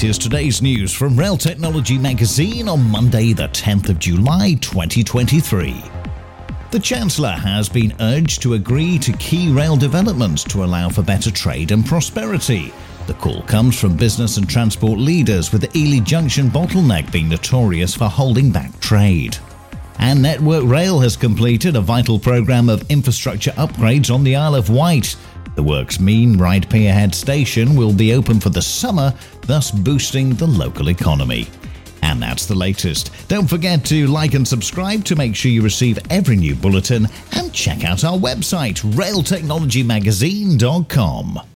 here's today's news from Rail Technology Magazine on Monday, the 10th of July 2023. The Chancellor has been urged to agree to key rail developments to allow for better trade and prosperity. The call comes from business and transport leaders, with the Ely Junction bottleneck being notorious for holding back trade. And Network Rail has completed a vital programme of infrastructure upgrades on the Isle of Wight. The works mean Ryde Pierhead Station will be open for the summer, thus boosting the local economy. And that's the latest. Don't forget to like and subscribe to make sure you receive every new bulletin and check out our website, railtechnologymagazine.com.